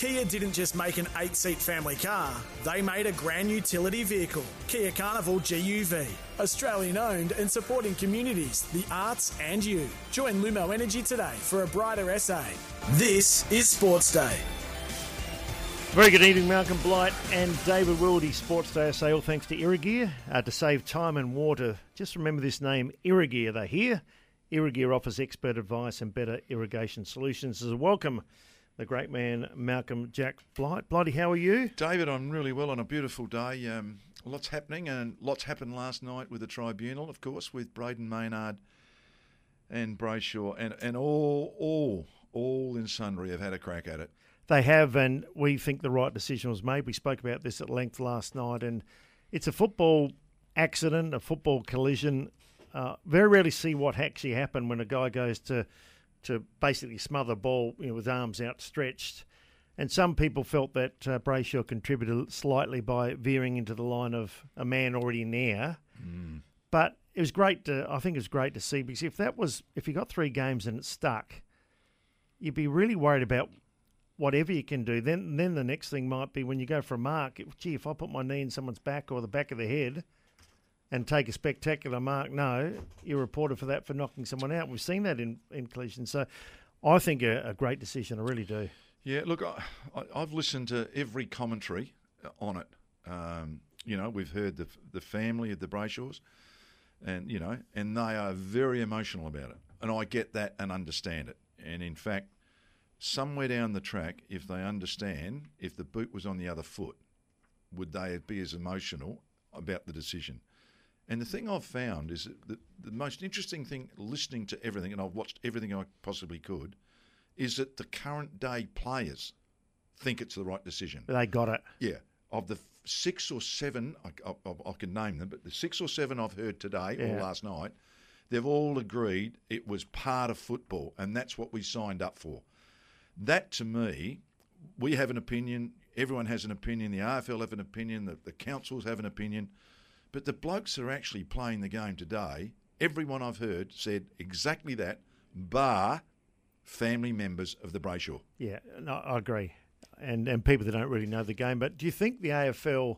Kia didn't just make an eight seat family car, they made a grand utility vehicle, Kia Carnival GUV. Australian owned and supporting communities, the arts, and you. Join Lumo Energy today for a brighter SA. This is Sports Day. Very good evening, Malcolm Blight and David Wildy. Sports Day SA, all thanks to Irrigear. Uh, to save time and water, just remember this name, Irrigear. They're here. Irrigear offers expert advice and better irrigation solutions. As a welcome the great man Malcolm Jack Blight. Blighty, how are you? David, I'm really well on a beautiful day. Um, lots happening, and lots happened last night with the tribunal, of course, with Brayden Maynard and Brayshaw, and, and all, all, all in sundry have had a crack at it. They have, and we think the right decision was made. We spoke about this at length last night, and it's a football accident, a football collision. Uh, very rarely see what actually happened when a guy goes to to basically smother ball you know, with arms outstretched. And some people felt that uh, Brayshaw contributed slightly by veering into the line of a man already in air. Mm. But it was great to, I think it was great to see because if that was, if you got three games and it stuck, you'd be really worried about whatever you can do. Then, then the next thing might be when you go for a mark. Gee, if I put my knee in someone's back or the back of the head, and take a spectacular mark. No, you're reported for that for knocking someone out. We've seen that in, in collisions. So I think a, a great decision. I really do. Yeah, look, I, have listened to every commentary on it. Um, you know, we've heard the the family of the Brayshaws, and you know, and they are very emotional about it, and I get that and understand it. And in fact, somewhere down the track, if they understand, if the boot was on the other foot, would they be as emotional about the decision? And the thing I've found is that the most interesting thing, listening to everything, and I've watched everything I possibly could, is that the current day players think it's the right decision. They got it. Yeah. Of the six or seven, I, I, I can name them, but the six or seven I've heard today yeah. or last night, they've all agreed it was part of football, and that's what we signed up for. That to me, we have an opinion. Everyone has an opinion. The AFL have an opinion. The, the councils have an opinion. But the blokes are actually playing the game today, everyone I've heard said exactly that, bar family members of the Brayshaw. Yeah, no, I agree. And and people that don't really know the game. But do you think the AFL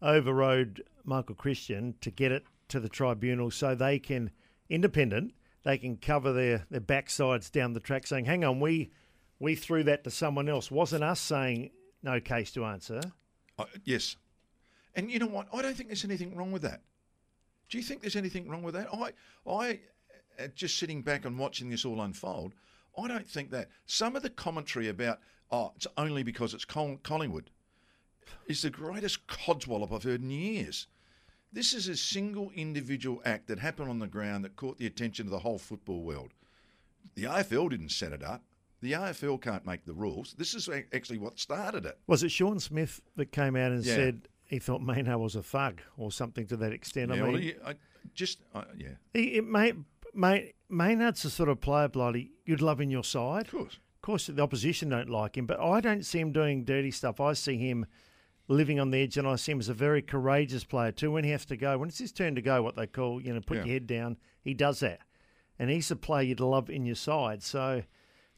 overrode Michael Christian to get it to the tribunal so they can independent, they can cover their, their backsides down the track saying, Hang on, we we threw that to someone else. Wasn't us saying no case to answer. Uh, yes, and you know what? I don't think there's anything wrong with that. Do you think there's anything wrong with that? I, I, uh, just sitting back and watching this all unfold, I don't think that. Some of the commentary about, oh, it's only because it's Collingwood, is the greatest codswallop I've heard in years. This is a single individual act that happened on the ground that caught the attention of the whole football world. The AFL didn't set it up. The AFL can't make the rules. This is actually what started it. Was it Shaun Smith that came out and yeah. said he thought Maynard was a thug or something to that extent. Yeah, I mean, well, he, I just uh, yeah. He, it may, may, Maynard's the sort of player, bloody you'd love in your side. Of course, of course, the opposition don't like him, but I don't see him doing dirty stuff. I see him living on the edge, and I see him as a very courageous player too. When he has to go, when it's his turn to go, what they call you know put yeah. your head down, he does that, and he's a player you'd love in your side. So.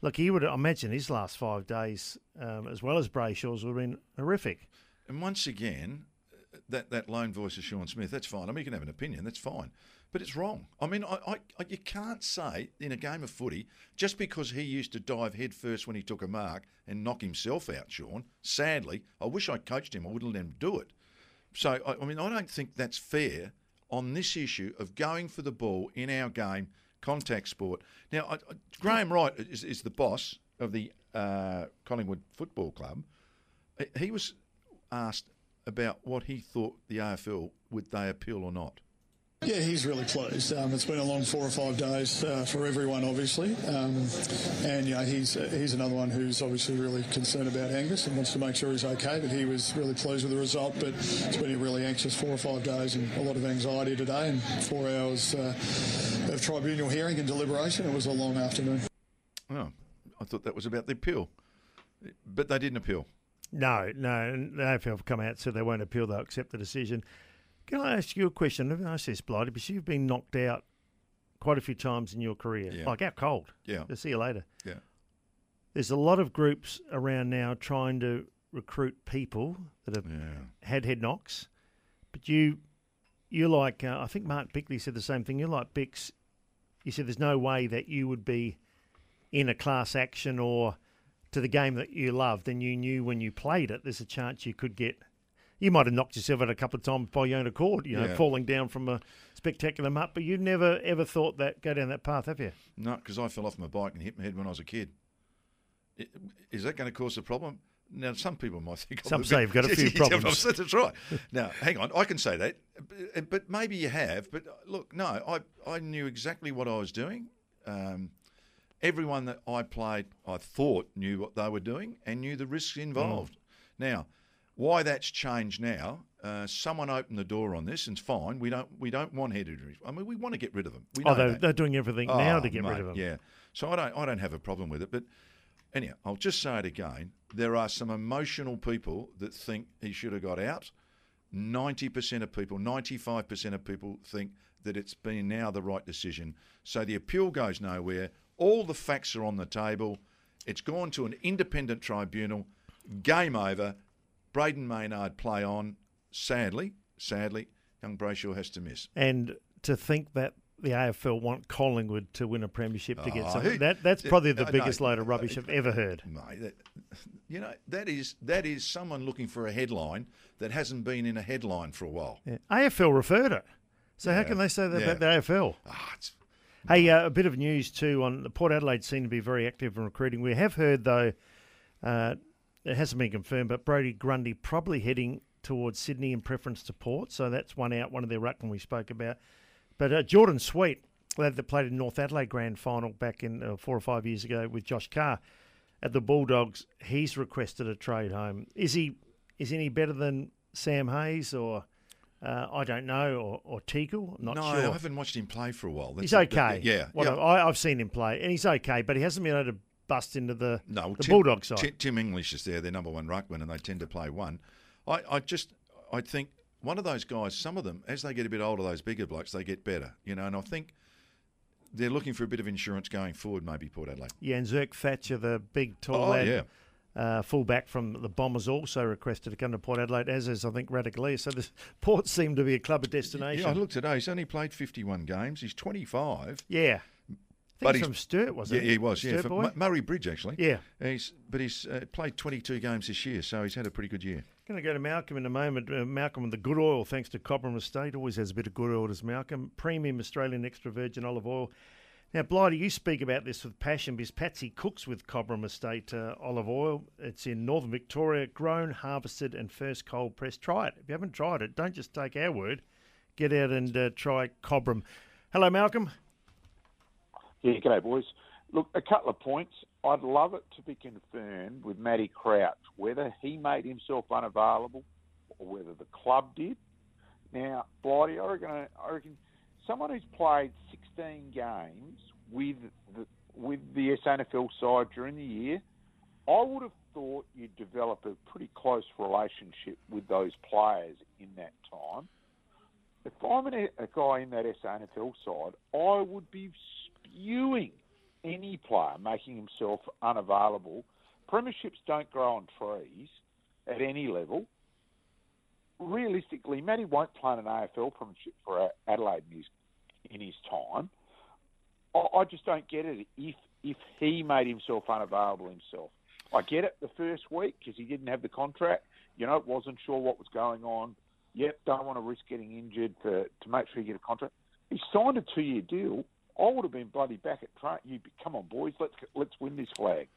Look, he would imagine his last five days, um, as well as Brayshaw's, would have been horrific. And once again, that, that lone voice of Shaun Smith, that's fine. I mean, you can have an opinion, that's fine. But it's wrong. I mean, I, I, you can't say in a game of footy, just because he used to dive head first when he took a mark and knock himself out, Sean, sadly, I wish I coached him, I wouldn't let him do it. So, I, I mean, I don't think that's fair on this issue of going for the ball in our game, contact sport. Now, I, Graham Wright is, is the boss of the uh, Collingwood Football Club. He was asked about what he thought the AFL would they appeal or not. Yeah, he's really pleased. Um, it's been a long four or five days uh, for everyone, obviously, um, and you know he's uh, he's another one who's obviously really concerned about Angus and wants to make sure he's okay. But he was really pleased with the result. But it's been a really anxious four or five days and a lot of anxiety today, and four hours uh, of tribunal hearing and deliberation. It was a long afternoon. Oh, I thought that was about the appeal, but they didn't appeal. No, no. And the AFL have come out said they won't appeal; they'll accept the decision. Can I ask you a question? I've asked this, Blighty, because you've been knocked out quite a few times in your career. Yeah. Like out cold. Yeah. I'll see you later. Yeah. There's a lot of groups around now trying to recruit people that have Yeah. had head knocks, but you, you're like uh, I think Mark Bickley said the same thing. You're like Bix. You said there's no way that you would be in a class action or to the game that you loved, and you knew when you played it, there's a chance you could get. You might have knocked yourself out a couple of times by your own accord, you know, Yeah. falling down from a spectacular mutt. But you never ever thought that go down that path, have you? No, because I fell off my bike and hit my head when I was a kid. Is that going to cause a problem? Now, some people might think. Some say you've got a few problems. That's right. Now, hang on. I can say that, but- but maybe you have. But look, no, I I knew exactly what I was doing. Um, everyone that I played, I thought knew what they were doing and knew the risks involved. Now, why that's changed now? Uh, someone opened the door on this, and it's fine. We don't we don't want head injuries. I mean, we want to get rid of them. We know Oh, they're, they're doing everything now Oh, to get rid of them. Yeah. So I don't I don't have a problem with it. But anyhow, I'll just say it again. There are some emotional people that think he should have got out. Ninety percent of people, ninety-five percent of people think that it's been now the right decision. So the appeal goes nowhere. All the facts are on the table. It's gone to an independent tribunal. Game over. Brayden Maynard play on. Sadly, sadly, young Brayshaw has to miss. And to think that the AFL want Collingwood to win a premiership to get Oh, something that that's probably the Uh, no, biggest load of rubbish I've ever heard. Mate, that, you know that is that is someone looking for a headline that hasn't been in a headline for a while. Yeah. AFL referred it. So how can they say that Yeah. about the AFL? Ah, it's, Hey, uh, a bit of news too on the Port Adelaide seem to be very active in recruiting. We have heard though, uh, it hasn't been confirmed, but Brodie Grundy probably heading towards Sydney in preference to Port. So that's one out, one of their ruckman we spoke about. But uh, Jordan Sweet, lad that played in North Adelaide Grand Final back in uh, four or five years ago with Josh Carr at the Bulldogs, he's requested a trade home. Is he is any better than Sam Hayes or? Uh, I don't know, or, or Teagle. I'm not no, sure. I haven't watched him play for a while. That's He's okay. yeah, What yeah. I, I've seen him play, and he's okay, but he hasn't been able to bust into the no, the Tim, Bulldog side. Ti- Tim English is there, their number one ruckman, and they tend to play one. I, I just, I think one of those guys. Some of them, as they get a bit older, those bigger blokes, they get better. You know, and I think they're looking for a bit of insurance going forward. Maybe Port Adelaide. yeah, and Zerk Thatcher, the big tall Oh, lad, yeah. Uh, fullback from the Bombers, also requested to come to Port Adelaide, as is I think Ratugolea. So the Port seem to be a club of destination. Yeah, I looked today. He's only played fifty-one games. He's twenty-five. Yeah. I think But he's from Sturt, wasn't Yeah, he? he was. Yeah, for boy? Murray Bridge actually. Yeah. He's but he's uh, played 22 games this year, so he's had a pretty good year. Going to go to Malcolm in a moment. Uh, Malcolm with the good oil, thanks to Cobram Estate. Always has a bit of good oil, does Malcolm. Premium Australian extra virgin olive oil. Now, Blighty, you speak about this with passion because Patsy cooks with Cobram Estate uh, olive oil. It's in northern Victoria, grown, harvested, and first cold pressed. Try it. If you haven't tried it, don't just take our word. Get out and uh, try Cobram. Hello, Malcolm. Yeah, g'day, boys. Look, a couple of points. I'd love it to be confirmed with Matty Crouch whether he made himself unavailable or whether the club did. Now, Blighty, I reckon, I reckon someone who's played 16 games with the, with the SANFL side during the year, I would have thought you'd develop a pretty close relationship with those players in that time. If I'm an, a guy in that SANFL side, I would be spewing any player making himself unavailable. Premierships don't grow on trees at any level. Realistically, Matty won't play an AFL premiership for Adelaide his, in his time. I, I just don't get it if if he made himself unavailable himself. I get it the first week because he didn't have the contract. You know, wasn't sure what was going on. Yep, don't want to risk getting injured for, to make sure you get a contract. He signed a two-year deal. I would have been bloody back at train. You come on, boys, let's let's win this flag.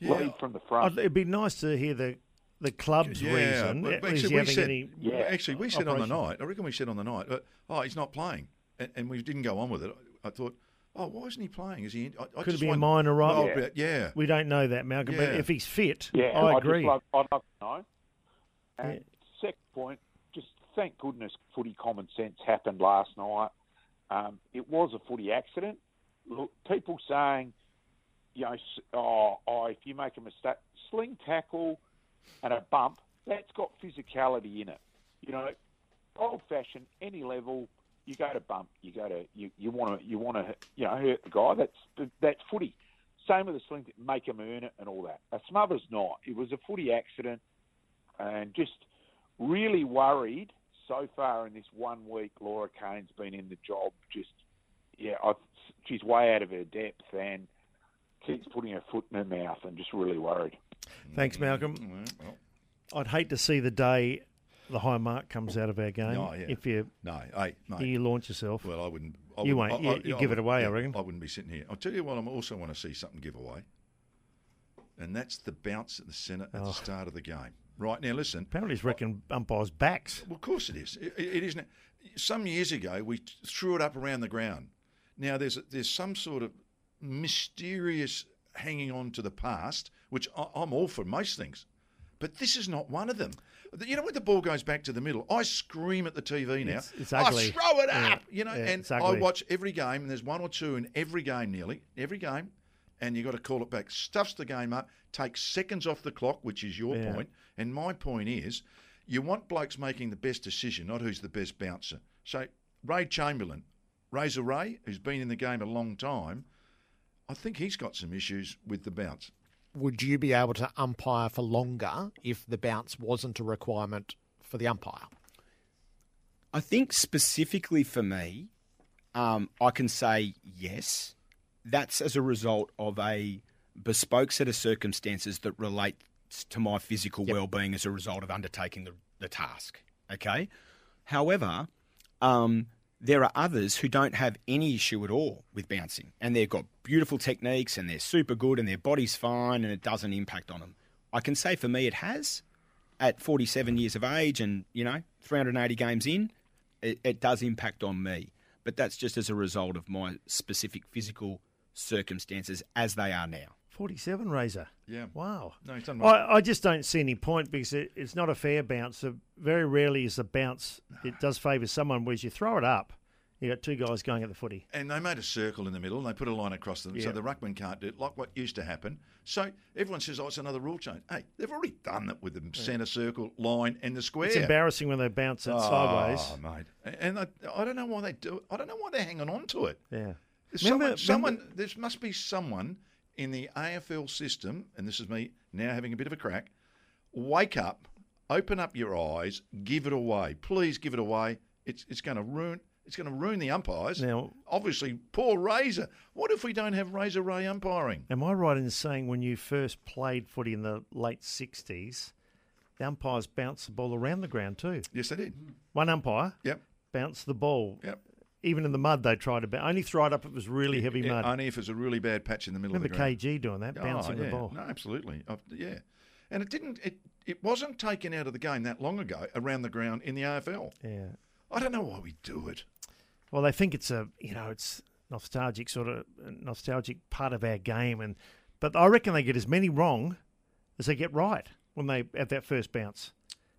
Yeah. Lead from the front. it'd be nice to hear the the club's reason. but Is actually, he we having said, any Yeah. actually we said on the night. I reckon we said on the night. Uh, oh, he's not playing. And, and we didn't go on with it. I thought, oh, why isn't he playing? Is he? In? I, I Could it just be a wonder- minor right? Yeah. but- yeah. We don't know that, Malcolm. But if he's fit, Yeah, I I'd agree. Love, I'd love to know. And Yeah. second point, just thank goodness footy common sense happened last night. Um, it was a footy accident. Look, people saying, you know, oh, oh, if you make a mistake, sling tackle and a bump, that's got physicality in it. You know, old fashioned, any level, you go to bump, you go to you, you want to you want to you know hurt the guy. That's that's footy. Same with the sling, make him earn it and all that. A smother's not. It was a footy accident, and just really worried so far in this one week. Laura Kane's been in the job. Just yeah, I, she's way out of her depth and keeps putting her foot in her mouth, and just really worried. Thanks, Malcolm. Mm, well, I'd hate to see the day the high mark comes out of our game. No, yeah. If you no, hey, mate. you launch yourself. Well, I wouldn't. I You won't. You- you give it away, I reckon. I wouldn't be sitting here. I'll tell you what. I also want to see something give away, and that's the bounce at the centre at Oh. the start of the game. Right now, listen. Apparently, he's wrecking umpires' backs. Well, of course it is. It, it isn't. Some years ago, we threw it up around the ground. Now there's there's some sort of mysterious hanging on to the past, which I, I'm all for most things, but this is not one of them. You know when the ball goes back to the middle, I scream at the TV now. It's- it's ugly. I throw it Yeah, up, you know, yeah, and I watch every game, and there's one or two in every game, nearly every game, and you've got to call it back. Stuffs the game up, takes seconds off the clock, which is your Yeah. point. And my point is, you want blokes making the best decision, not who's the best bouncer. So Ray Chamberlain, Razor Ray, who's been in the game a long time, I think he's got some issues with the bounce. Would you be able to umpire for longer if the bounce wasn't a requirement for the umpire? I think specifically for me, um, I can say yes. That's as a result of a bespoke set of circumstances that relate to my physical well-being as a result of undertaking the, the task. Okay. However, um, there are others who don't have any issue at all with bouncing, and they've got beautiful techniques, and they're super good, and their body's fine, and it doesn't impact on them. I can say for me, it has at 47 years of age and, you know, 380 games in, it, it does impact on me. But that's just as a result of my specific physical circumstances as they are now. 47 Razor. Yeah. Wow. No, he's done right. I, I just don't see any point because it, it's not a fair bounce. Very rarely is a bounce. It does favour someone, whereas you throw it up, you got two guys going at the footy. And they made a circle in the middle and they put a line across them Yeah. so the ruckman can't do it, like what used to happen. So everyone says, oh, it's another rule change. Hey, they've already done that with the centre circle, line, and the square. It's embarrassing when they bounce it oh, sideways. mate. And I, I don't know why they do it. I don't know why they're hanging on to it. Yeah. Remember- someone, remember- someone, there must be someone in the AFL system, and this is me now having a bit of a crack. Wake up, open up your eyes, give it away. Please give it away. It's it's going to ruin. It's going to ruin the umpires. Now- obviously, poor Razor. What if we don't have Razor Ray umpiring? Am I right in saying when you first played footy in the late 60s, the umpires bounced the ball around the ground too? Yes, they did. One umpire Yep. bounced the ball. Yep. Even in the mud, they tried to bounce. Only throw it up if it was really heavy Yeah, mud. Only if it's a really bad patch in the middle Remember of the ground. Remember KG doing that, bouncing oh, yeah. the ball. No, absolutely. I've- yeah. And it didn't. It it wasn't taken out of the game that long ago around the ground in the AFL. Yeah. I don't know why we do it. Well, they think it's a you know it's nostalgic sort of nostalgic part of our game, and but I reckon they get as many wrong as they get right when they at that first bounce.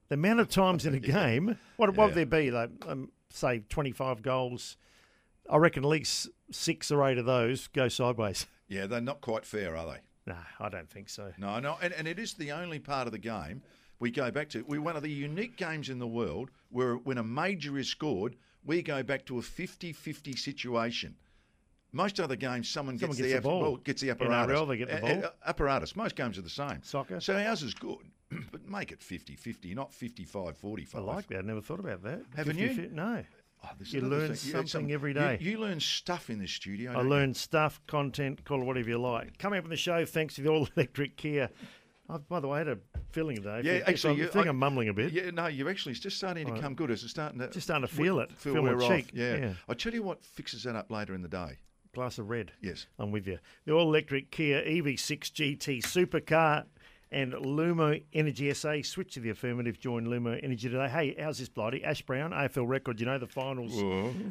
The amount of times in a game, what what would there be? Like um, say twenty five goals. I reckon at least six or eight of those go sideways. Yeah, they're not quite fair, are they? No, I don't think so. No, no, and, and it is the only part of the game we go back to. We're one of the unique games in the world where when a major is scored, we go back to a 50-50 situation. Most other games, someone, Someone gets, gets the app- ball. well, gets the apparatus. NRL, they get the ball. a- apparatus. Most games are the same. Soccer. So ours is good, but make it 50-50, not 55-45. I like that. I never thought about that. Haven't 50 you? No. Oh, You learn thing. Something some- every you- You, learn stuff in the studio. I don't you? learn stuff, content, call it whatever you like. Coming up on the show, thanks to the all electric Kia. I, oh, by the way, I had a feeling today. Yeah, actually, I you- think I- I'm mumbling a bit. Yeah, no, you're actually it's just starting to come good. It's starting to Just starting to feel it, Feel, feel my cheek, Yeah. yeah. I tell you what fixes that up later in the day. Glass of red. Yes. I'm with you. The all electric Kia EV6 GT supercar and Lumo Energy SA. Switch to the affirmative. Join Lumo Energy today. Hey, how's this bloody? Ash Browne, AFL record. You know the finals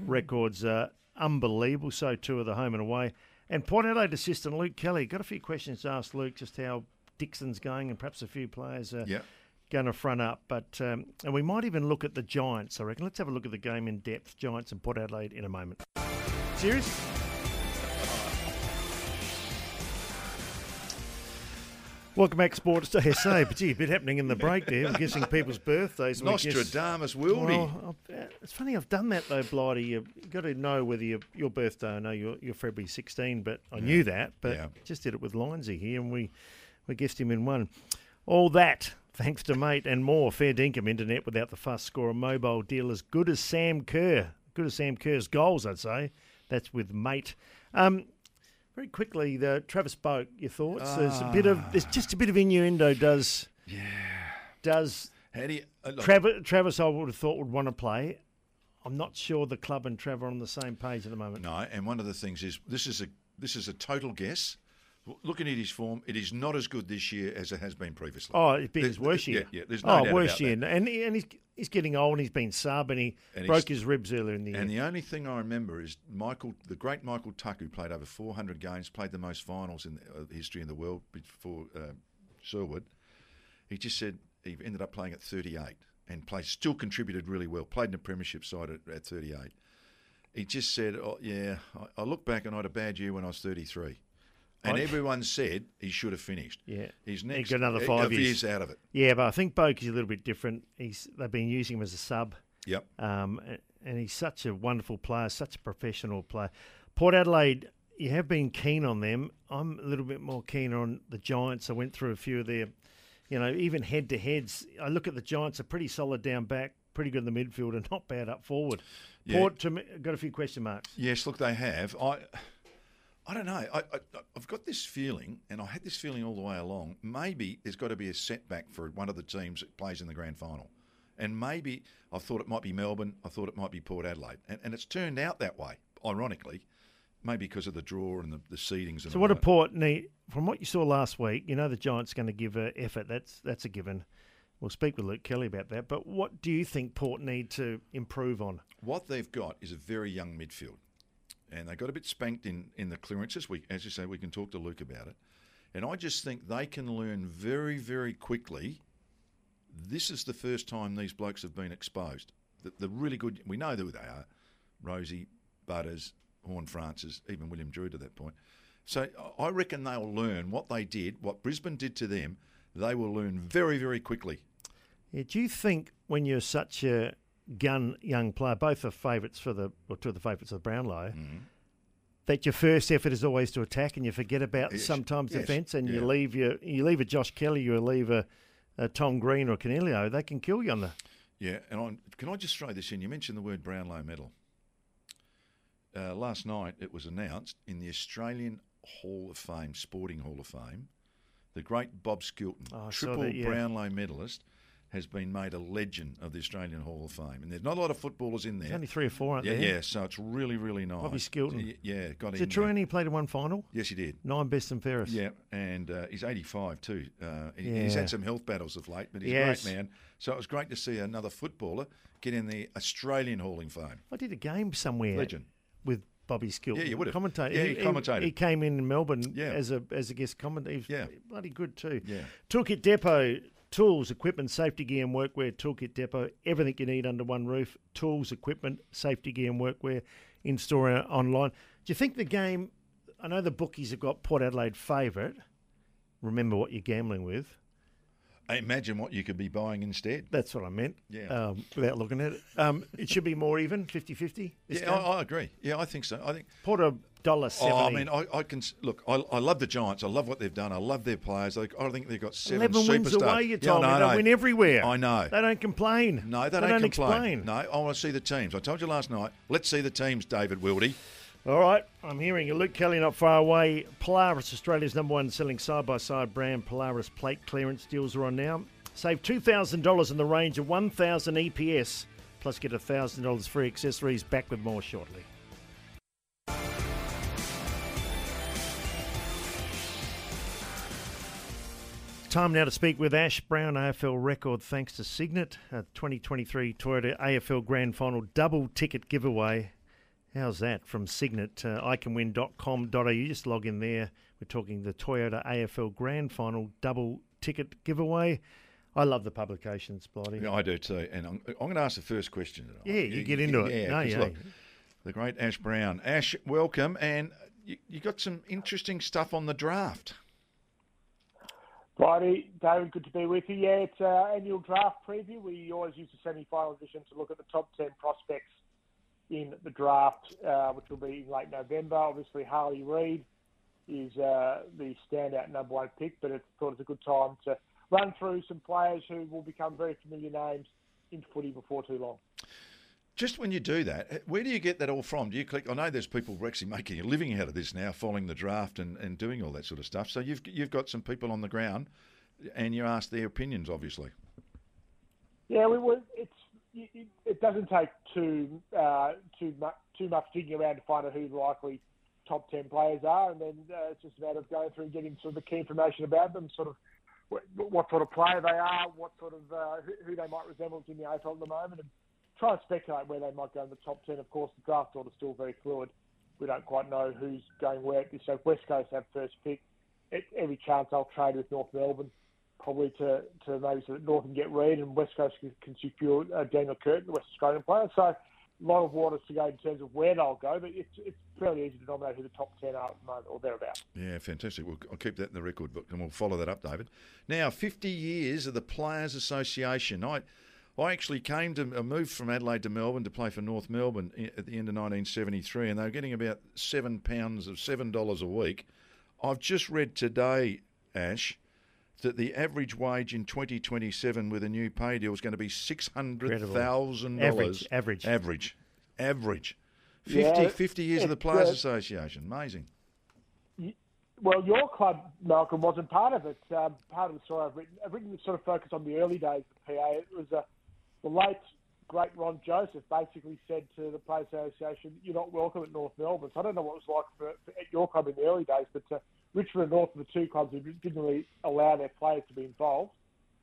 records are unbelievable. So too are the home and away. And Port Adelaide assistant Luke Kelly. Got a few questions to ask Luke just how Dixon's going and perhaps a few players are going to front up. But um, and we might even look at the Giants. I reckon. Let's have a look at the game in depth. Giants and Port Adelaide in a moment. Serious? Welcome back, Sports to SA. But gee, a bit happening in the break there. I'm guessing people's birthdays. Nostradamus Wildy. Well, it's funny I've done that though, Blighty. You've got to know whether you, your birthday. I know you're, you're February 16, but I knew that. But Yeah. just did it with Lindsay here, and we we guessed him in one. All that thanks to mate and more. Fair dinkum internet without the fuss. Score a mobile deal as good as Sam Kerr. Good as Sam Kerr's goals, I'd say. That's with mate. Um, very quickly, the Travis Boak. Your thoughts? There's a bit of there's just a bit of innuendo. Does yeah does How do you, uh, Travis, Travis, I would have thought would want to play. I'm not sure the club and Trevor are on the same page at the moment. No, and one of the things is this is a this is a total guess. Looking at his form, it is not as good this year as it has been previously. Oh, it's been There's- his year. Yeah, yeah there's no oh, about year, that. and he- and he's he's getting old. and He's been sub, and he And broke his ribs earlier in the year. And the only thing I remember is Michael, the great Michael Tuck, who played over 400 games, played the most finals in the uh, history in the world before uh, Sherwood. He just said he ended up playing at 38 and played, still contributed really well. Played in the premiership side at, at 38. He just said, oh, "Yeah, I, I look back and I had a bad year when I was 33." And everyone said he should have finished. Yeah. he's next. He next. got another five of years. out of it. yeah, but I think Boak is a little bit different. He's they've been using him as a sub, Yep. um, and he's such a wonderful player, such a professional player. Port Adelaide, you have been keen on them. I'm a little bit more keen on the Giants. I went through a few of their, you know, even head to heads. I look at the Giants are pretty solid down back, pretty good in the midfield, and not bad up forward. Yeah. Port to me, got a few question marks. Yes, look, they have. I, I don't know. I, I, I've got this feeling, and I had this feeling all the way along. Maybe there's got to be a setback for one of the teams that plays in the grand final, and maybe I thought it might be Melbourne. I thought it might be Port Adelaide, and, and it's turned out that way. Ironically, maybe because of the draw and the, the seedings. And So what do. Port need? From what you saw last week, you know the Giants going to give a effort. That's that's a given. We'll speak with Luke Kelly about that. But what do you think Port need to improve on? What they've got is a very young midfield, and they got a bit spanked in, in the clearances. We, as you say, we can talk to Luke about it. And I just think they can learn very, very quickly. This is the first time these blokes have been exposed. The, the really good, we know who they are Rozee, Butters, Horne-Francis, even Willem Drew to that point. So I reckon they'll learn what they did, what Brisbane did to them, they will learn very, very quickly. Yeah, do you think when you're such a gun young player, both are favourites for the or two of the favourites of the Brownlow, Mm-hmm. that your first effort is always to attack and you forget about Yes, sometimes yes, defence and you leave your you leave a Josh Kelly, you leave a, a Tom Green or Coniglio, they can kill you on the Yeah, and i can I just throw this in? You mentioned the word Brownlow medal. Uh, last night it was announced in the Australian Hall of Fame, Sporting Hall of Fame, the great Bob Skilton, Oh, triple that, yeah. Brownlow medalist, has been made a legend of the Australian Hall of Fame. And there's not a lot of footballers in There's there. only three or four, aren't Yeah, there? yeah, so it's really, really nice. Bobby Skilton. Yeah, got Is in it true he played in one final? Yes, he did. Nine best and fairest. Yeah, and uh, he's 85 too. Uh, he- He's had some health battles of late, but he's Yes. a great man. So it was great to see another footballer get in the Australian Hall of Fame. I did a game somewhere Legend. with Bobby Skilton. Yeah, you would've. Commentator. Yeah, he commentated. He, came in Melbourne Yeah. as a as a guest commentator. He Yeah. bloody good too. Yeah. Toolkit Depot. Tools, equipment, safety gear, and workwear. Toolkit Depot. Everything you need under one roof. Tools, equipment, safety gear, and workwear. In store and online. Do you think the game? I know the bookies have got Port Adelaide favourite. Remember what you're gambling with. Imagine what you could be buying instead. That's what I meant. Yeah. Um, without looking at it, um, it should be more even, 50-50. Yeah. I, I agree. Yeah, I think so. I think. Port a dollar seventy. Oh, I mean, I, I can look. I, I love the Giants. I love what they've done. I love their players. I, I think they've got seven Eleven wins superstars. away. You Yeah, told me they win everywhere. I know. They don't complain. No, they, they don't, don't complain. explain. No, I want to see the teams. I told you last night. Let's see the teams, David Wildy. All right, I'm hearing you. Luke Kelly not far away. Polaris, Australia's number one selling side by side brand. Polaris plate clearance deals are on now. Save $2,000 in the range of 1,000 EPS, plus get $1,000 free accessories. Back with more shortly. Time now to speak with Ash Browne, AFL record thanks to Signet, a 2023 Toyota AFL Grand Final double ticket giveaway. How's that from Signet? Uh, iCanWin.com.au. Just log in there. We're talking the Toyota AFL Grand Final double ticket giveaway. I love the publications, Bloody. Yeah, I do too. And I'm, I'm going to ask the first question. Tonight. Yeah, you get into it. Yeah, No, yeah. look, the great Ash Browne. Ash, welcome. And you, you got some interesting stuff on the draft. Righty, David, good to be with you. Yeah, it's our annual draft preview. We always use the semi-final edition to look at the top 10 prospects in the draft, uh, which will be in late November. Obviously, Harley Reid is uh, the standout number one pick, but I thought it's a good time to run through some players who will become very familiar names in footy before too long. Just when you do that, where do you get that all from? Do you click? I know there's people actually making a living out of this now, following the draft and, and doing all that sort of stuff. So you've you've got some people on the ground, and you ask their opinions, obviously. Yeah, we. It's it, doesn't take too uh, too much too much digging around to find out who the likely top ten players are, and then uh, it's just a matter of going through and getting sort of the key information about them, sort of what, sort of player they are, what sort of uh, who, they might resemble in the AFL at the moment, and try and speculate where they might go in the top ten. Of course, the draft order is still very fluid. We don't quite know who's going where. So West Coast have first pick, every chance I'll trade with North Melbourne probably to, to maybe so that North can get Reid and West Coast can, can secure uh, Daniel Curtin, the West Australian player. So a lot of waters to go in terms of where they'll go, but it's, it's fairly easy to nominate who the top 10 are at the moment or thereabouts. Yeah, fantastic. We'll, I'll keep that in the record book and we'll follow that up, David. Now, 50 years of the Players Association. I, I actually came to, I moved from Adelaide to Melbourne to play for North Melbourne at the end of 1973, and they were getting about seven pounds of seven dollars a week. I've just read today, Ash, that the average wage in 2027 with a new pay deal is going to be six hundred thousand dollars. Average, average. Average. Average. 50, Yeah, 50 years of the Players uh, Association. Amazing. Well, your club, Malcolm, wasn't part of it. Um, part of the story I've written, I've written sort of focus on the early days of the PA. It was uh, the late, great Ron Joseph basically said to the Players Association, you're not welcome at North Melbourne. So I don't know what it was like for, for, at your club in the early days, but uh, Richmond and North were the two clubs who didn't really allow their players to be involved.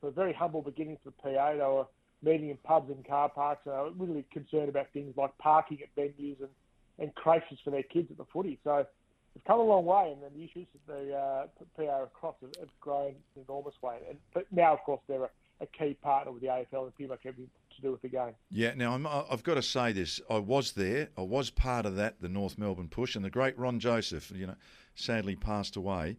So very humble beginning for the PA. They were meeting in pubs and car parks. And they were really concerned about things like parking at venues and, and crashes for their kids at the footy. So it's come a long way, and the issues that the uh, PA across have, have grown an enormous way. And but now, of course, they're a, a key partner with the AFL and pretty much everything to do with the game. Yeah, now I- I've got to say this. I was there. I was part of that, the North Melbourne push, and the great Ron Joseph, you know, sadly passed away.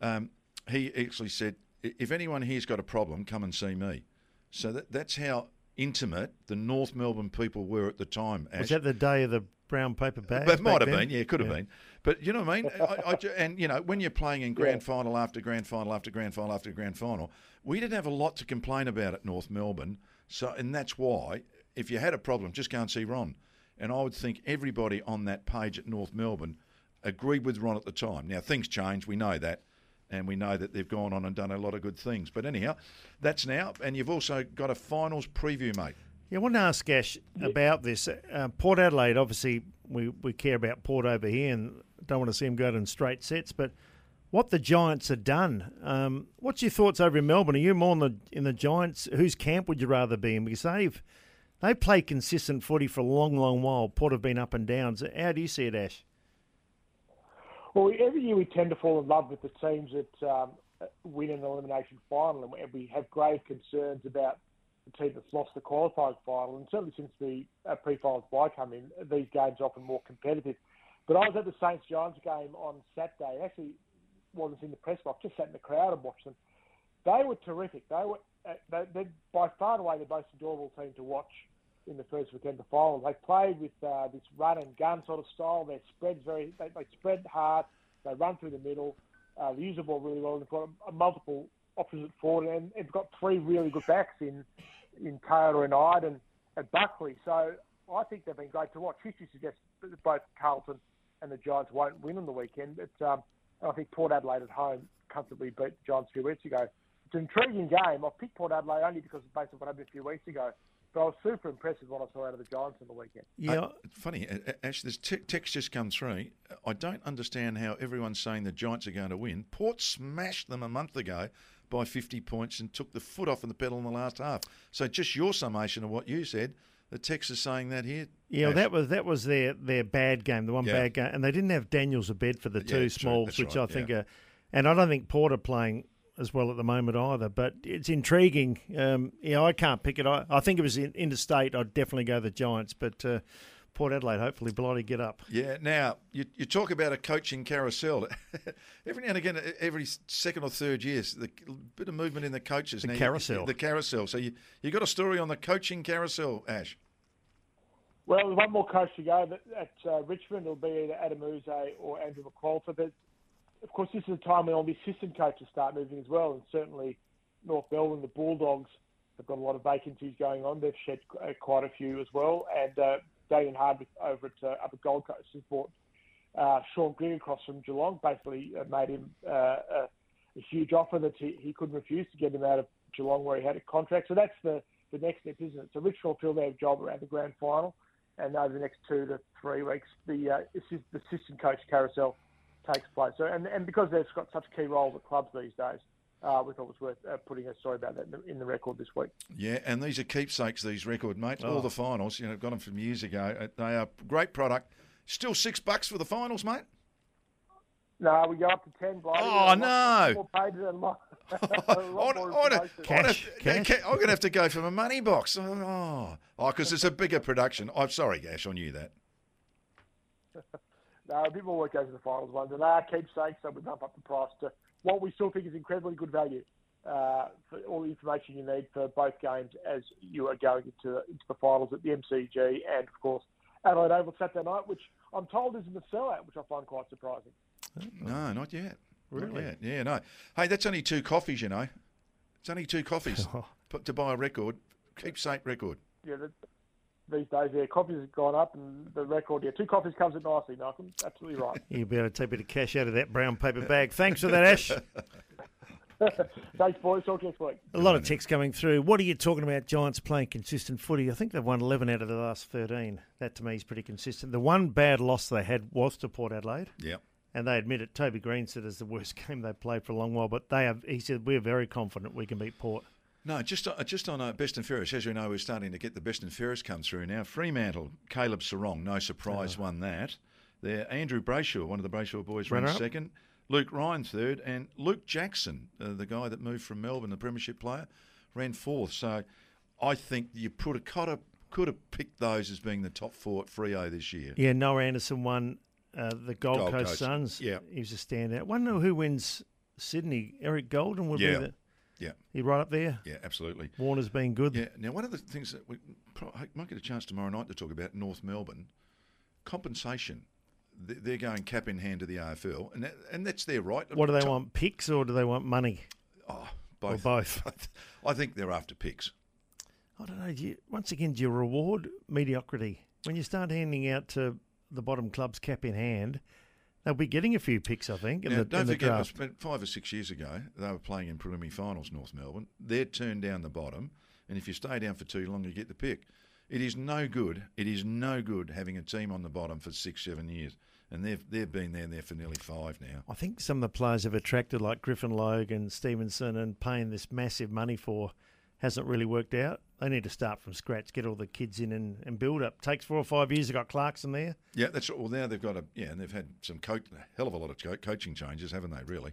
Um, he actually said, "If anyone here's got a problem, come and see me." So that, that's how intimate the North Melbourne people were at the time. Was that the day of the brown paper bag? It might have been, yeah, it could have been. But you know what I mean? I, I and you know, when you're playing in grand final after grand final after grand final after grand final, we didn't have a lot to complain about at North Melbourne. So, and that's why, if you had a problem, just go and see Ron. And I would think everybody on that page at North Melbourne agreed with Ron at the time. Now things change, we know that. And we know that they've gone on and done a lot of good things. But anyhow, that's now. And you've also got a finals preview, mate. Yeah, I want to ask Ash about this. Uh, Port Adelaide, obviously, we, we care about Port over here and don't want to see them go in straight sets. But what the Giants have done, um, what's your thoughts over in Melbourne? Are you more in the in the Giants? Whose camp would you rather be in? Because they've they played consistent footy for a long, long while. Port have been up and down. So how do you see it, Ash? Well, every year we tend to fall in love with the teams that um, win an elimination final, and we have grave concerns about the team that's lost the qualifying final. And certainly since the uh, pre-finals bye come in, these games are often more competitive. But I was at the Saints Giants game on Saturday. Actually, wasn't in the press box. Just sat in the crowd and watched them. They were terrific. They were uh, they, by far and away the most enjoyable team to watch in the first weekend the final. They played with uh, this run and gun sort of style. Their spreads very they, they spread hard. They run through the middle. Uh, they use the ball really well. They've got a, a multiple at forward, and they've got three really good backs in in Taylor and Idun and, and Buckley. So I think they've been great to watch. History suggests that both Carlton and the Giants won't win on the weekend, but um, I think Port Adelaide at home comfortably beat Giants a few weeks ago. It's an intriguing game. I've picked Port Adelaide only because based on what happened a few weeks ago. But I was super impressed with what I saw out of the Giants on the weekend. Yeah, Uh, funny, uh, uh, Ash, this te- text just come through. I don't understand how everyone's saying the Giants are going to win. Port smashed them a month ago by 50 points and took the foot off of the pedal in the last half. So just your summation of what you said, the text is saying that here. Yeah, well, that was that was their their bad game, the one Yeah. bad game, and they didn't have Daniels a bed for the Yeah, two true, smalls, that's which right, I think yeah. are, and I don't think Porter playing as well at the moment either. But it's intriguing. Um, yeah, I can't pick it. I, I think it was in, interstate. I'd definitely go the Giants, but uh, Port Adelaide hopefully bloody get up. Yeah, now you, you talk about a coaching carousel. every now and again, every second or third years, the bit of movement in the coaches. The Now, you- carousel. the carousel. So you you got a story on the coaching carousel, Ash? Well, there's one more coach to go. But At uh, Richmond, it'll be either Adem Yze or Andrew McQualter. But of course, this is a time when all the assistant coaches start moving as well, and certainly North Melbourne, the Bulldogs, have got a lot of vacancies going on. They've shed uh, quite a few as well, and uh, Damien Hardwick over at uh, Gold Coast has brought uh, Sean Green across from Geelong. Basically, uh, made him uh, a, a huge offer that he, he couldn't refuse to get him out of Geelong where he had a contract. So that's the the next step, isn't it? So Richmond fill their job around the grand final, and over the next two to three weeks, the uh, assist, the assistant coach carousel takes place. So, and, and because they've got such a key roles at clubs these days, uh, we thought it was worth uh, putting a story about that in the, in the record this week. Yeah, and these are keepsakes, these record mates. All Oh. the finals, you know, got them from years ago. Uh, They are great product. Still six bucks for the finals, mate. No, we go up to ten. Blighty. Oh, A lot- no. More pages and a lot, a I'm, lot more I'm, information. Cash, cash. going to have to go for my money box. Oh, oh, because it's a bigger production. I'm sorry, Ash, I knew that. No, a bit more work goes to the finals ones, and they are keepsakes, so we bump up the price to what we still think is incredibly good value uh, for all the information you need for both games as you are going into into the finals at the MCG and of course Adelaide Oval Saturday night, which I'm told is in the sellout, which I find quite surprising. No, not yet. Not Really? yet. Yeah, no. Hey, that's only two coffees, you know. It's only two coffees put to buy a record, keepsake record. Yeah, the, these days, yeah, coffees have gone up, and the record, yeah, two coffees comes in nicely, Malcolm. Absolutely right. You'll be able to take a bit of cash out of that brown paper bag. Thanks for that, Ash. Thanks, boys. Talk next week. A lot of text coming through. What are you talking about? Giants playing consistent footy. I think they've won 11 out of the last 13. That to me is pretty consistent. The one bad loss they had was to Port Adelaide, Yeah. and they admit it. Toby Green said it's the worst game they've played for a long while, but they have. He said we're very confident we can beat Port. No, just uh, just on uh, best and fairest. As you know, we're starting to get the best and fairest come through now. Fremantle, Caleb Serong, no surprise, won that. There, Andrew Brayshaw, one of the Brayshaw boys, ran second. Luke Ryan third, and Luke Jackson, uh, the guy that moved from Melbourne, the Premiership player, ran fourth. So, I think you put a could have could have picked those as being the top four at Freo this year. Yeah, Noah Anderson won uh, the Gold, Gold Coast, Coast, Suns. yeah. he was a standout. Wonder who wins Sydney. Errol Gulden would Yeah. be the. Yeah, He right up there. yeah, absolutely. Warner's been good. Yeah. Now, one of the things that we might get a chance tomorrow night to talk about North Melbourne compensation. They- They're going cap in hand to the AFL, and that, and that's their right. What do they want? Picks or do they want money? Oh, Or both. both? I think they're after picks. I don't know. Do you, once again, do you reward mediocrity when you start handing out to the bottom clubs cap in hand? They'll be getting a few picks, I think, in Now, the, don't in the forget, draft. five or six years ago, they were playing in preliminary finals, North Melbourne. They're turned down the bottom, and if you stay down for too long, you get the pick. It is no good. It is no good having a team on the bottom for six, seven years, and they've they've been there there for nearly five now. I think some of the players have attracted, like Griffin Logan, Stevenson, and paying this massive money for, hasn't really worked out. They need to start from scratch, get all the kids in and, and build up. Takes four or five years. They've got Clarkson there. Yeah, that's well. Now they've got a yeah, and they've had some hell of a lot of co- coaching changes, haven't they? Really?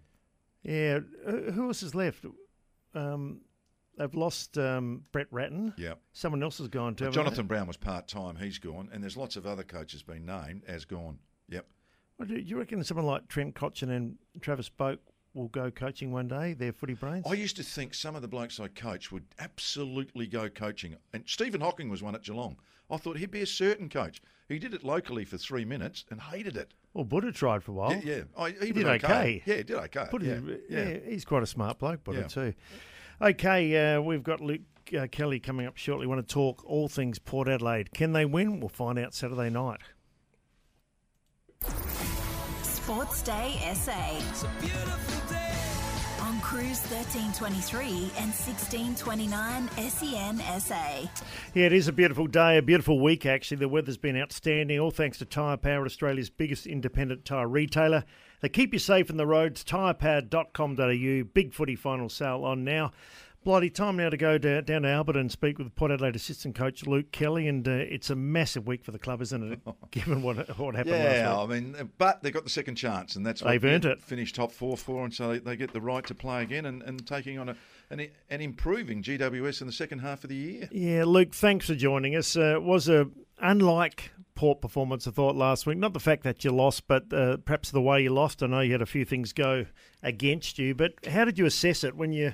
Yeah, who else is left? Um, they've lost um, Brett Ratten. Yeah. Someone else has gone too. Well, haven't they? Jonathan Brown was part time. He's gone, and there's lots of other coaches been named as gone. Yep. Well, do you reckon someone like Trent Cotchin and Travis Boak will go coaching one day? Their footy brains. I used to think some of the blokes I coach would absolutely go coaching. And Stephen Hocking was one at Geelong. I thought he'd be a certain coach. He did it locally for three minutes and hated it. well, Buddha tried for a while. Yeah, yeah. Oh, he, He did okay. Yeah, he did okay. Buddha, yeah, yeah. he's quite a smart bloke, Buddha Yeah. too. Okay, uh, we've got Luke uh, Kelly coming up shortly. want to talk all things Port Adelaide. Can they win? We'll find out Saturday night. Sports Day SA. On Cruise 1323 and 1629 SEN SA. Yeah, it is a beautiful day, a beautiful week actually. The weather's been outstanding, all thanks to Tyre Power, Australia's biggest independent tyre retailer. They keep you safe in the roads. Tyrepower.com.au. Big footy final sale on now. Blighty, time now to go down, down to Albert and speak with Port Adelaide assistant coach Luke Kelly, and uh, it's a massive week for the club, isn't it? Given what what happened yeah, last week. I mean, but they got the second chance, and that's they've earned it. Finished top four for, and so they, they get the right to play again, and, and taking on a and, and improving GWS in the second half of the year. Yeah, Luke, thanks for joining us. Uh, it was a unlike Port performance, I thought last week. Not the fact that you lost, but uh, perhaps the way you lost. I know you had a few things go against you, but how did you assess it when you?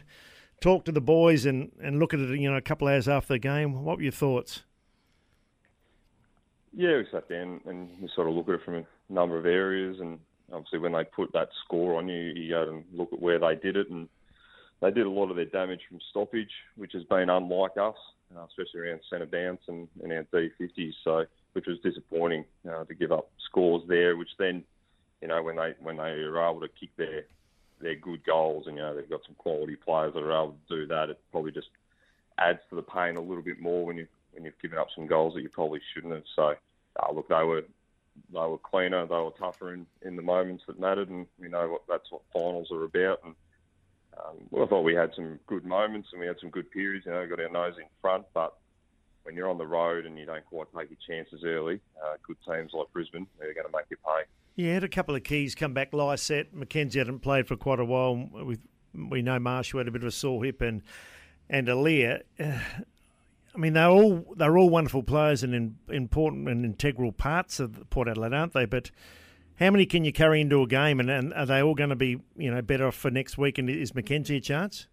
Talk to the boys and, and look at it, you know, a couple of hours after the game. What were your thoughts? Yeah, we sat down and we sort of look at it from a number of areas, and obviously when they put that score on you, you go and look at where they did it, and they did a lot of their damage from stoppage, which has been unlike us, uh, especially around centre bounce and, and our D50s. So, which was disappointing uh, to give up scores there, which then, you know, when they when they were able to kick their they're good goals, and you know they've got some quality players that are able to do that. It probably just adds to the pain a little bit more when you when you've given up some goals that you probably shouldn't have. So, uh, look, they were they were cleaner, they were tougher in, in the moments that mattered, and we know what that's what finals are about. And um, well, I thought we had some good moments and we had some good periods. You know, got our nose in front, but when you're on the road and you don't quite take your chances early, uh, good teams like Brisbane, they're going to make you pay. Yeah, had a couple of keys come back. Lycett, McKenzie hadn't played for quite a while. We we know Marshall had a bit of a sore hip, and and. Uh, I mean, they're all they're all wonderful players and in, important and integral parts of Port Adelaide, aren't they? But how many can you carry into a game, and, and are they all going to be you know better off for next week? And is McKenzie a chance?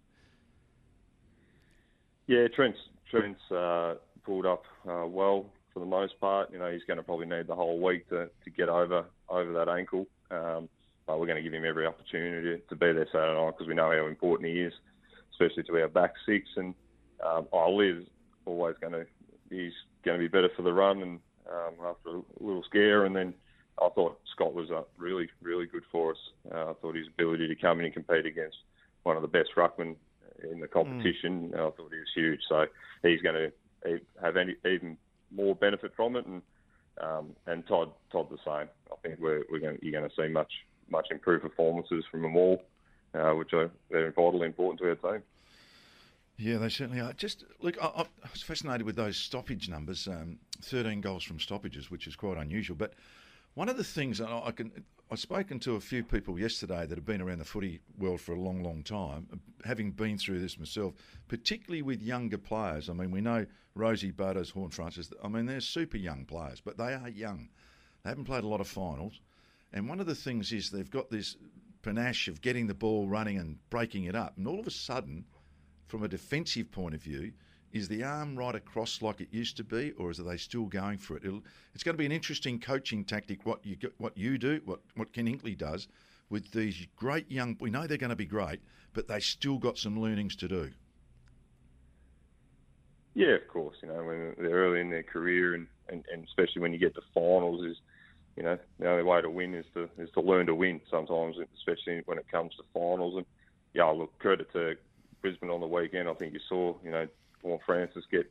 Yeah, Trent's Trent's uh, pulled up uh, well for the most part. You know, he's going to probably need the whole week to, to get over over that ankle. Um, but we're going to give him every opportunity to, be there Saturday night because we know how important he is, especially to our back six. And um, is always going to he's going to be better for the run and um, after a little scare. And then I thought Scott was uh, really really good for us. Uh, I thought his ability to come in and compete against one of the best ruckmen in the competition, mm. I thought he was huge. So he's going to have any, even more benefit from it, and um, and Todd Todd the same. I think we're, we're going you're going to see much much improved performances from them all, uh, which are vitally important to our team. Yeah, they certainly are. Just look, I, I was fascinated with those stoppage numbers. Um, Thirteen goals from stoppages, which is quite unusual. But one of the things I can I've spoken to a few people yesterday that have been around the footy world for a long, long time, having been through this myself, particularly with younger players. I mean, we know Rozee Butters, Horne-Francis, I mean, they're super young players, but they are young. They haven't played a lot of finals. And one of the things is they've got this panache of getting the ball running and breaking it up. And all of a sudden, from a defensive point of view, is the arm right across like it used to be, or is are they still going for it? It'll, it's going to be an interesting coaching tactic. What you what you do, what what Ken Hinkley does with these great young. We know they're going to be great, but they still got some learnings to do. Yeah, of course. You know, when they're early in their career, and, and, and especially when you get to finals, is you know the only way to win is to is to learn to win. Sometimes, especially when it comes to finals. And yeah, look, credit to Brisbane on the weekend. I think you saw, you know, Paul Francis get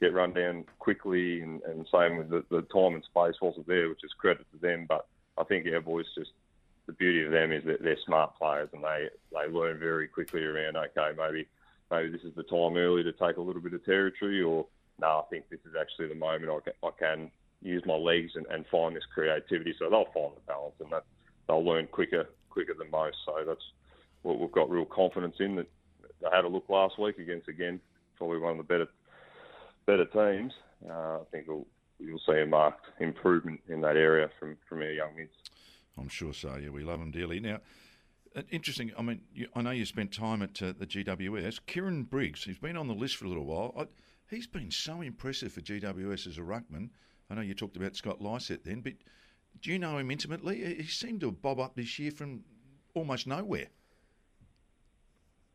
get run down quickly, and, and same with the, the time and space wasn't there, which is credit to them. But I think our boys just the beauty of them is that they're smart players and they they learn very quickly around. Okay, maybe maybe this is the time early to take a little bit of territory, or no, I think this is actually the moment I can, I can use my legs and, and find this creativity. So they'll find the balance, and that they'll learn quicker quicker than most. So that's what we've got real confidence in. That they had a look last week against again probably one of the better better teams. Uh, I think we'll, you'll see a marked improvement in that area from, from our young mids. I'm sure so. Yeah, we love them dearly. Now, uh, interesting. I mean, you, I know you spent time at uh, the GWS. Kieran Briggs, he's been on the list for a little while. I, he's been so impressive for GWS as a ruckman. I know you talked about Scott Lycett then, but do you know him intimately? He seemed to bob up this year from almost nowhere.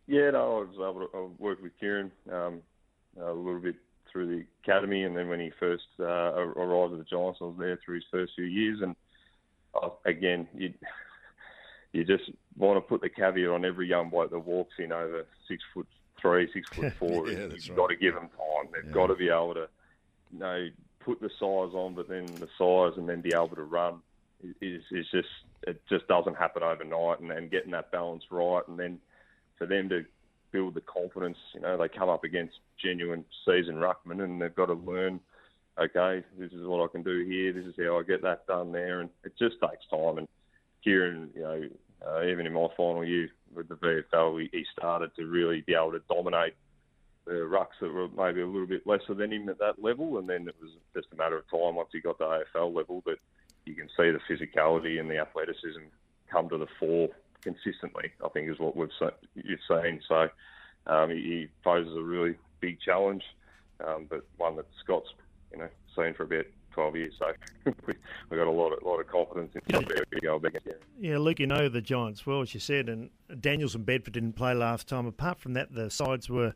Yeah, no, I was able to work with Kieran um, a little bit through the academy, and then when he first uh, arrived at the Giants, I was there through his first few years. And uh, again, you you just want to put the caveat on every young bloke that walks in over six foot three, six foot four. Yeah, You've that's got to give them time. They've Yeah. got to be able to, you know, put the size on, but then the size and then be able to run is, is just it just doesn't happen overnight. And then getting that balance right, and then for them to build the confidence, you know, they come up against genuine seasoned ruckman, and they've got to learn. Okay, this is what I can do here. This is how I get that done there, and it just takes time. And Kieran, you know, uh, even in my final year with the VFL, he, he started to really be able to dominate the rucks that were maybe a little bit lesser than him at that level, and then it was just a matter of time once he got to AFL level that you can see the physicality and the athleticism come to the fore consistently. I think is what we've you've seen. So um, he, poses a really big challenge, um, but one that Scott's you know seen for about 12 years. So we we got a lot of lot of confidence in him to go against him. Yeah, Luke, you know the Giants well, as you said, and Daniels and Bedford didn't play last time. Apart from that, the sides were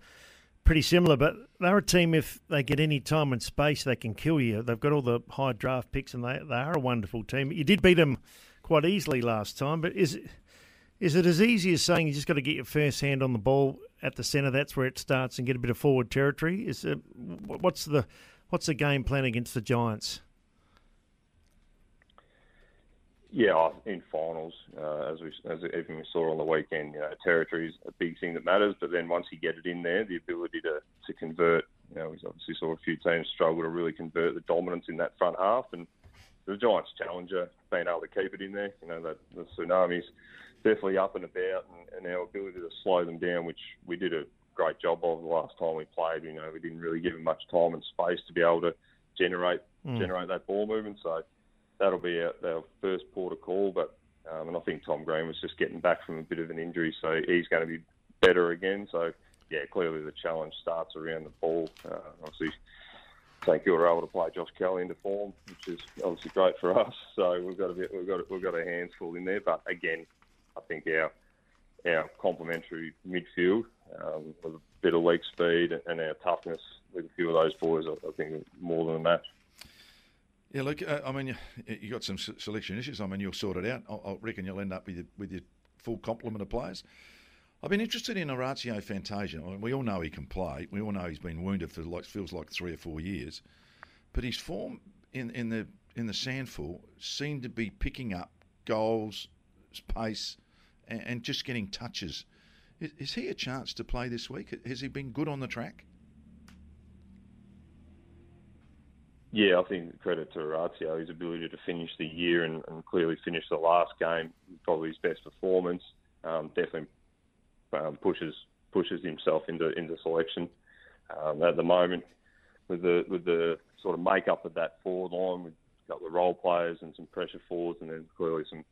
pretty similar, but they're a team, if they get any time and space, they can kill you. They've got all the high draft picks, and they, they are a wonderful team. You did beat them quite easily last time, but is it, is it as easy as saying you just got to get your first hand on the ball at the centre? That's where it starts, and get a bit of forward territory. Is it, what's the what's the game plan against the Giants? Yeah, in finals, uh, as we as even we saw on the weekend, you know, territory is a big thing that matters. But then once you get it in there, the ability to, to convert, you know, we obviously saw a few teams struggle to really convert the dominance in that front half, and the Giants' challenger being able to keep it in there, you know, that the tsunamis definitely up and about, and, and our ability to slow them down, which we did a great job of the last time we played. You know, we didn't really give them much time and space to be able to generate Mm. generate that ball movement. So that'll be our, our first port of call. But um, and I think Tom Green was just getting back from a bit of an injury, so he's going to be better again. So yeah, clearly the challenge starts around the ball. Uh, obviously, St Kilda are able to play Josh Kelly into form, which is obviously great for us. So we've got a bit, we've got we've got our hands full in there. But again, I think our our complementary midfield um, with a bit of leg speed and our toughness with a few of those boys, I, I think more than a match. Yeah, look, uh, I mean, you, you got some selection issues. I mean, you'll sort it out. I, I reckon you'll end up with your, with your full complement of players. I've been interested in Orazio Fantasia. I mean, we all know he can play. We all know he's been wounded for like feels like three or four years, but his form in, in the in the SANFL seemed to be picking up goals, pace, and, and just getting touches. Is, is he a chance to play this week? Has he been good on the track? Yeah, I think credit to Orazio, his ability to finish the year and, and clearly finish the last game, probably his best performance. Um, definitely um, pushes pushes himself into into selection um, at the moment with the with the sort of makeup of that forward line with a couple of role players and some pressure forwards, and then clearly some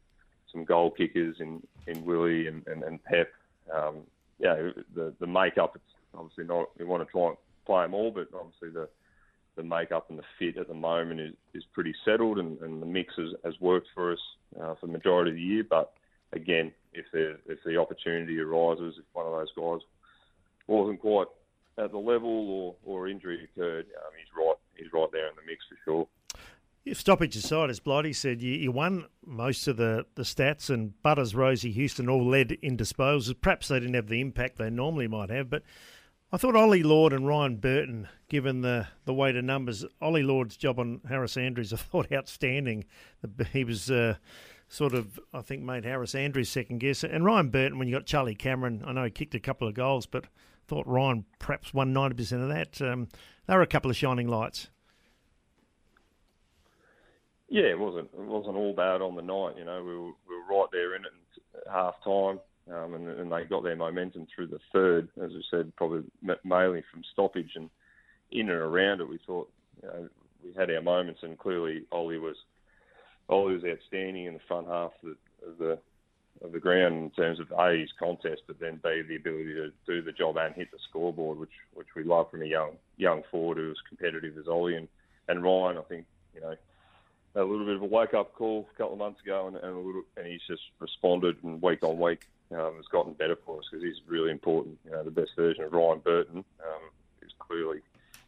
some goal kickers in in Willie and and, and Pep. Um, yeah, the the makeup. It's obviously not. We want to try and play them all, but obviously the the makeup and the fit at the moment is, is pretty settled, and, and the mix has, has worked for us uh, for the majority of the year. But again, if the if the opportunity arises, if one of those guys wasn't quite at the level or, or injury occurred, um, he's right he's right there in the mix for sure. Your stoppage aside, as Blighty said, you, you won most of the, the stats, and Butters, Rozee, Houston all led in disposals. Perhaps they didn't have the impact they normally might have, but I thought Ollie Lord and Ryan Burton, given the, the weight of numbers, Ollie Lord's job on Harris Andrews, I thought outstanding. He was uh, sort of, I think, made Harris Andrews second guess. And Ryan Burton, when you got Charlie Cameron, I know he kicked a couple of goals, but thought Ryan perhaps won 90% of that. Um, they were a couple of shining lights. Yeah, it wasn't it wasn't all bad on the night. You know, we were, we were right there in it at half time, um, and, and they got their momentum through the third, as I said, probably mainly from stoppage and in and around it. We thought you know, we had our moments, and clearly Ollie was Ollie was outstanding in the front half of the, of the of the ground in terms of a his contest, but then b the ability to do the job and hit the scoreboard, which which we love from a young young forward who was competitive as Ollie and and Ryan. I think you know a little bit of a wake up call a couple of months ago, and, and little, and he's just responded and week on week um, has gotten better for us because he's really important. You know, the best version of Ryan Burton um, is clearly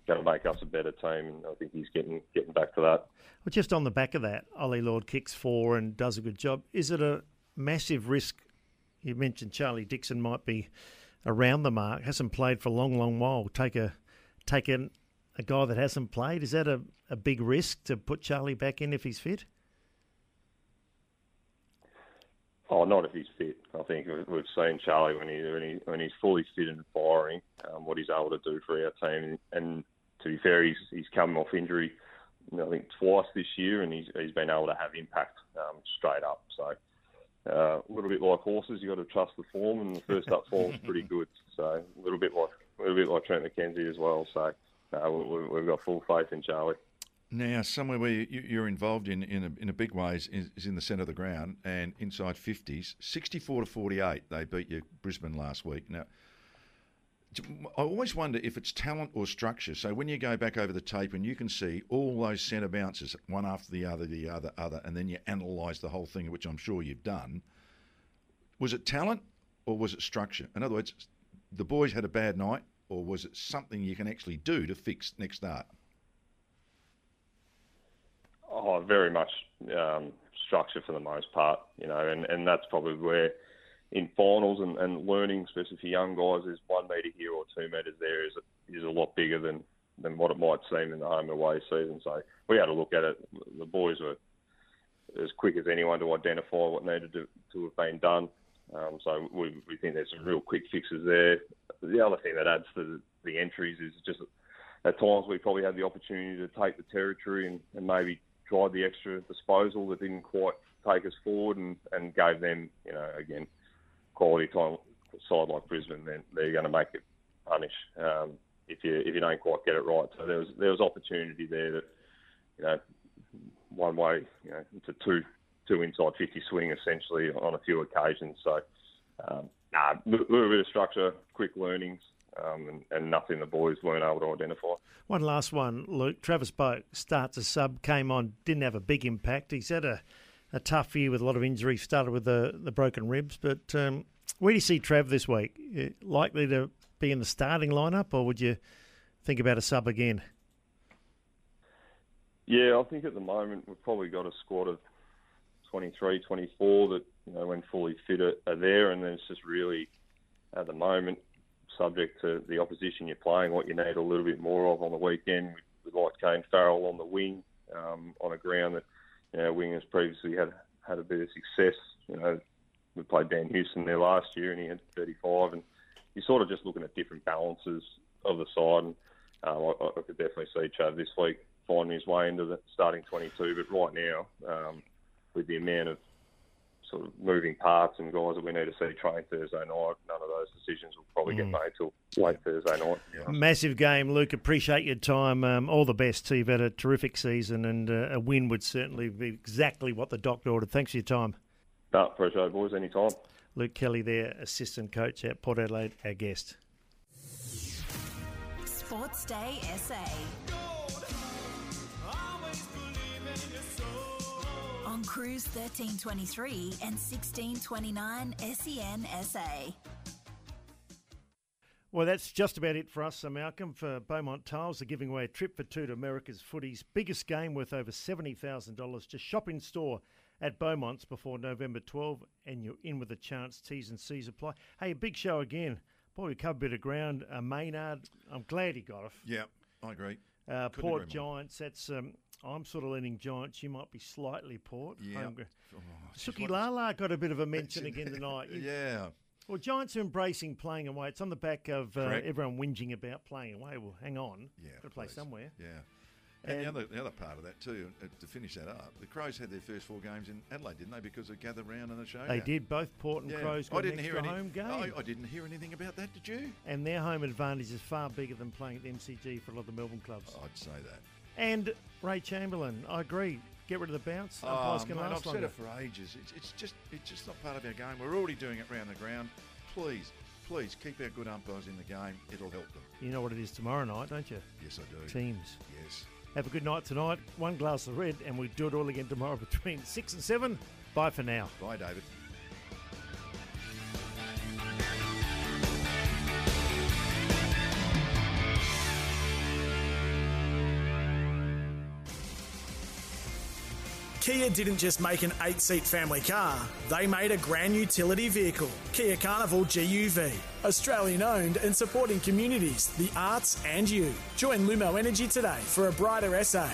going to make us a better team, and I think he's getting getting back to that. Well, just on the back of that, Ollie Lord kicks four and does a good job. Is it a massive risk. You mentioned Charlie Dixon might be around the mark, hasn't played for a long, long while. Take a take a, a guy that hasn't played. Is that a, a big risk to put Charlie back in if he's fit? Oh, not if he's fit. I think we've seen Charlie when he when, he, when he's fully fit and firing, um, what he's able to do for our team. And to be fair, he's he's coming off injury, I think twice this year, and he's he's been able to have impact um, straight up. So uh, a little bit like horses, you've got to trust the form, and the first up form is pretty good. So a little bit like a little bit like Trent McKenzie as well. So we, we've got full faith in Charlie. Now, somewhere where you, are involved in in a, in a big way is, is in the centre of the ground and inside 50s. 64 to 48, they beat you Brisbane last week. Now, I always wonder if it's talent or structure. So when you go back over the tape and you can see all those centre bounces, one after the other, the other, other, and then you analyse the whole thing, which I'm sure you've done. Was it talent or was it structure? In other words, the boys had a bad night, or was it something you can actually do to fix next start? Oh, very much um, structure for the most part, you know, and, and that's probably where in finals and, and learning, especially for young guys, is one metre here or two metres there is a, is a lot bigger than, than what it might seem in the home away season. So we had to look at it. The boys were as quick as anyone to identify what needed to, to have been done. Um, so we, we think there's some real quick fixes there. The other thing that adds to the, entries is just at times we probably had the opportunity to take the territory and, and maybe tried the extra disposal that didn't quite take us forward and, and gave them, you know, again, quality time side like Brisbane, then they're going to make it punish um, if you if you don't quite get it right. So there was there was opportunity there that you know one way, you know, a two two inside fifty swing essentially on a few occasions. So um, nah, a little bit of structure, quick learnings, um, and, and, nothing the boys weren't able to identify. One last one, Luke. Travis Boak starts a sub, came on, didn't have a big impact. He's had a, a tough year with a lot of injuries, started with the, the broken ribs. But um, where do you see Trav this week? Uh, likely to be in the starting lineup, or would you think about a sub again? Yeah, I think at the moment we've probably got a squad of 23, 24 that, you know, when fully fit are, are there, and then it's just really, at the moment, subject to the opposition you're playing, what you need a little bit more of on the weekend. We, we like Kane Farrell on the wing, um, on a ground that you know, wingers previously had had a bit of success. You know, we played Dan Houston there last year, and he had 35. And you're sort of just looking at different balances of the side. And um, I, I, could definitely see Chad this week finding his way into the starting 22. But right now, um, with the amount of sort of moving parts and guys that we need to see train Thursday night. None of those decisions will probably mm. get made till late Thursday night. Yeah. Massive game, Luke. Appreciate your time. Um, all the best to you. You've had a terrific season, and uh, a win would certainly be exactly what the doctor ordered. Thanks for your time. No, appreciate it, boys. Anytime. Luke Kelly there, assistant coach at Port Adelaide, our guest. Sports Day SA. On Cruise 1323 and 1629 SEN SA. Well, that's just about it for us, so Malcolm. For Beaumont Tiles, they're giving away a trip for two to America's Footy's biggest game worth over $70,000. Just shop in store at Beaumont's before November 12, and you're in with a chance. T's and C's apply. Hey, a big show again. Boy, we covered a bit of ground. Uh, Maynard, I'm glad he got off. Yeah, I agree. Uh, Port Giants, that's um, I'm sort of leaning Giants. You might be slightly Port. Yeah. Oh, Suki Lala got a bit of a mention again tonight. yeah. Well, Giants are embracing playing away. It's on the back of uh, everyone whinging about playing away. Well, hang on. Yeah. Got to play please. somewhere. Yeah. And, and, the other the other part of that too, uh, to finish that up, the Crows had their first four games in Adelaide, didn't they? Because they gathered round in the show. They did. Both Port and yeah. Crows got I didn't an hear any, home game. I, I, didn't hear anything about that. Did you? And their home advantage is far bigger than playing at the MCG for a lot of the Melbourne clubs. I'd say that. And Ray Chamberlain, I agree. Get rid of the bounce. Oh, mate, I've said it for ages. It's, it's just it's just not part of our game. We're already doing it round the ground. Please, please keep our good umpires in the game. It'll help them. You know what it is tomorrow night, don't you? Yes, I do. Teams. Yes. Have a good night tonight. One glass of red, and we do it all again tomorrow between six and seven. Bye for now. Bye, David. Kia didn't just make an eight seat family car, they made a grand utility vehicle, Kia Carnival GUV. Australian owned and supporting communities, the arts, and you. Join Lumo Energy today for a brighter SA.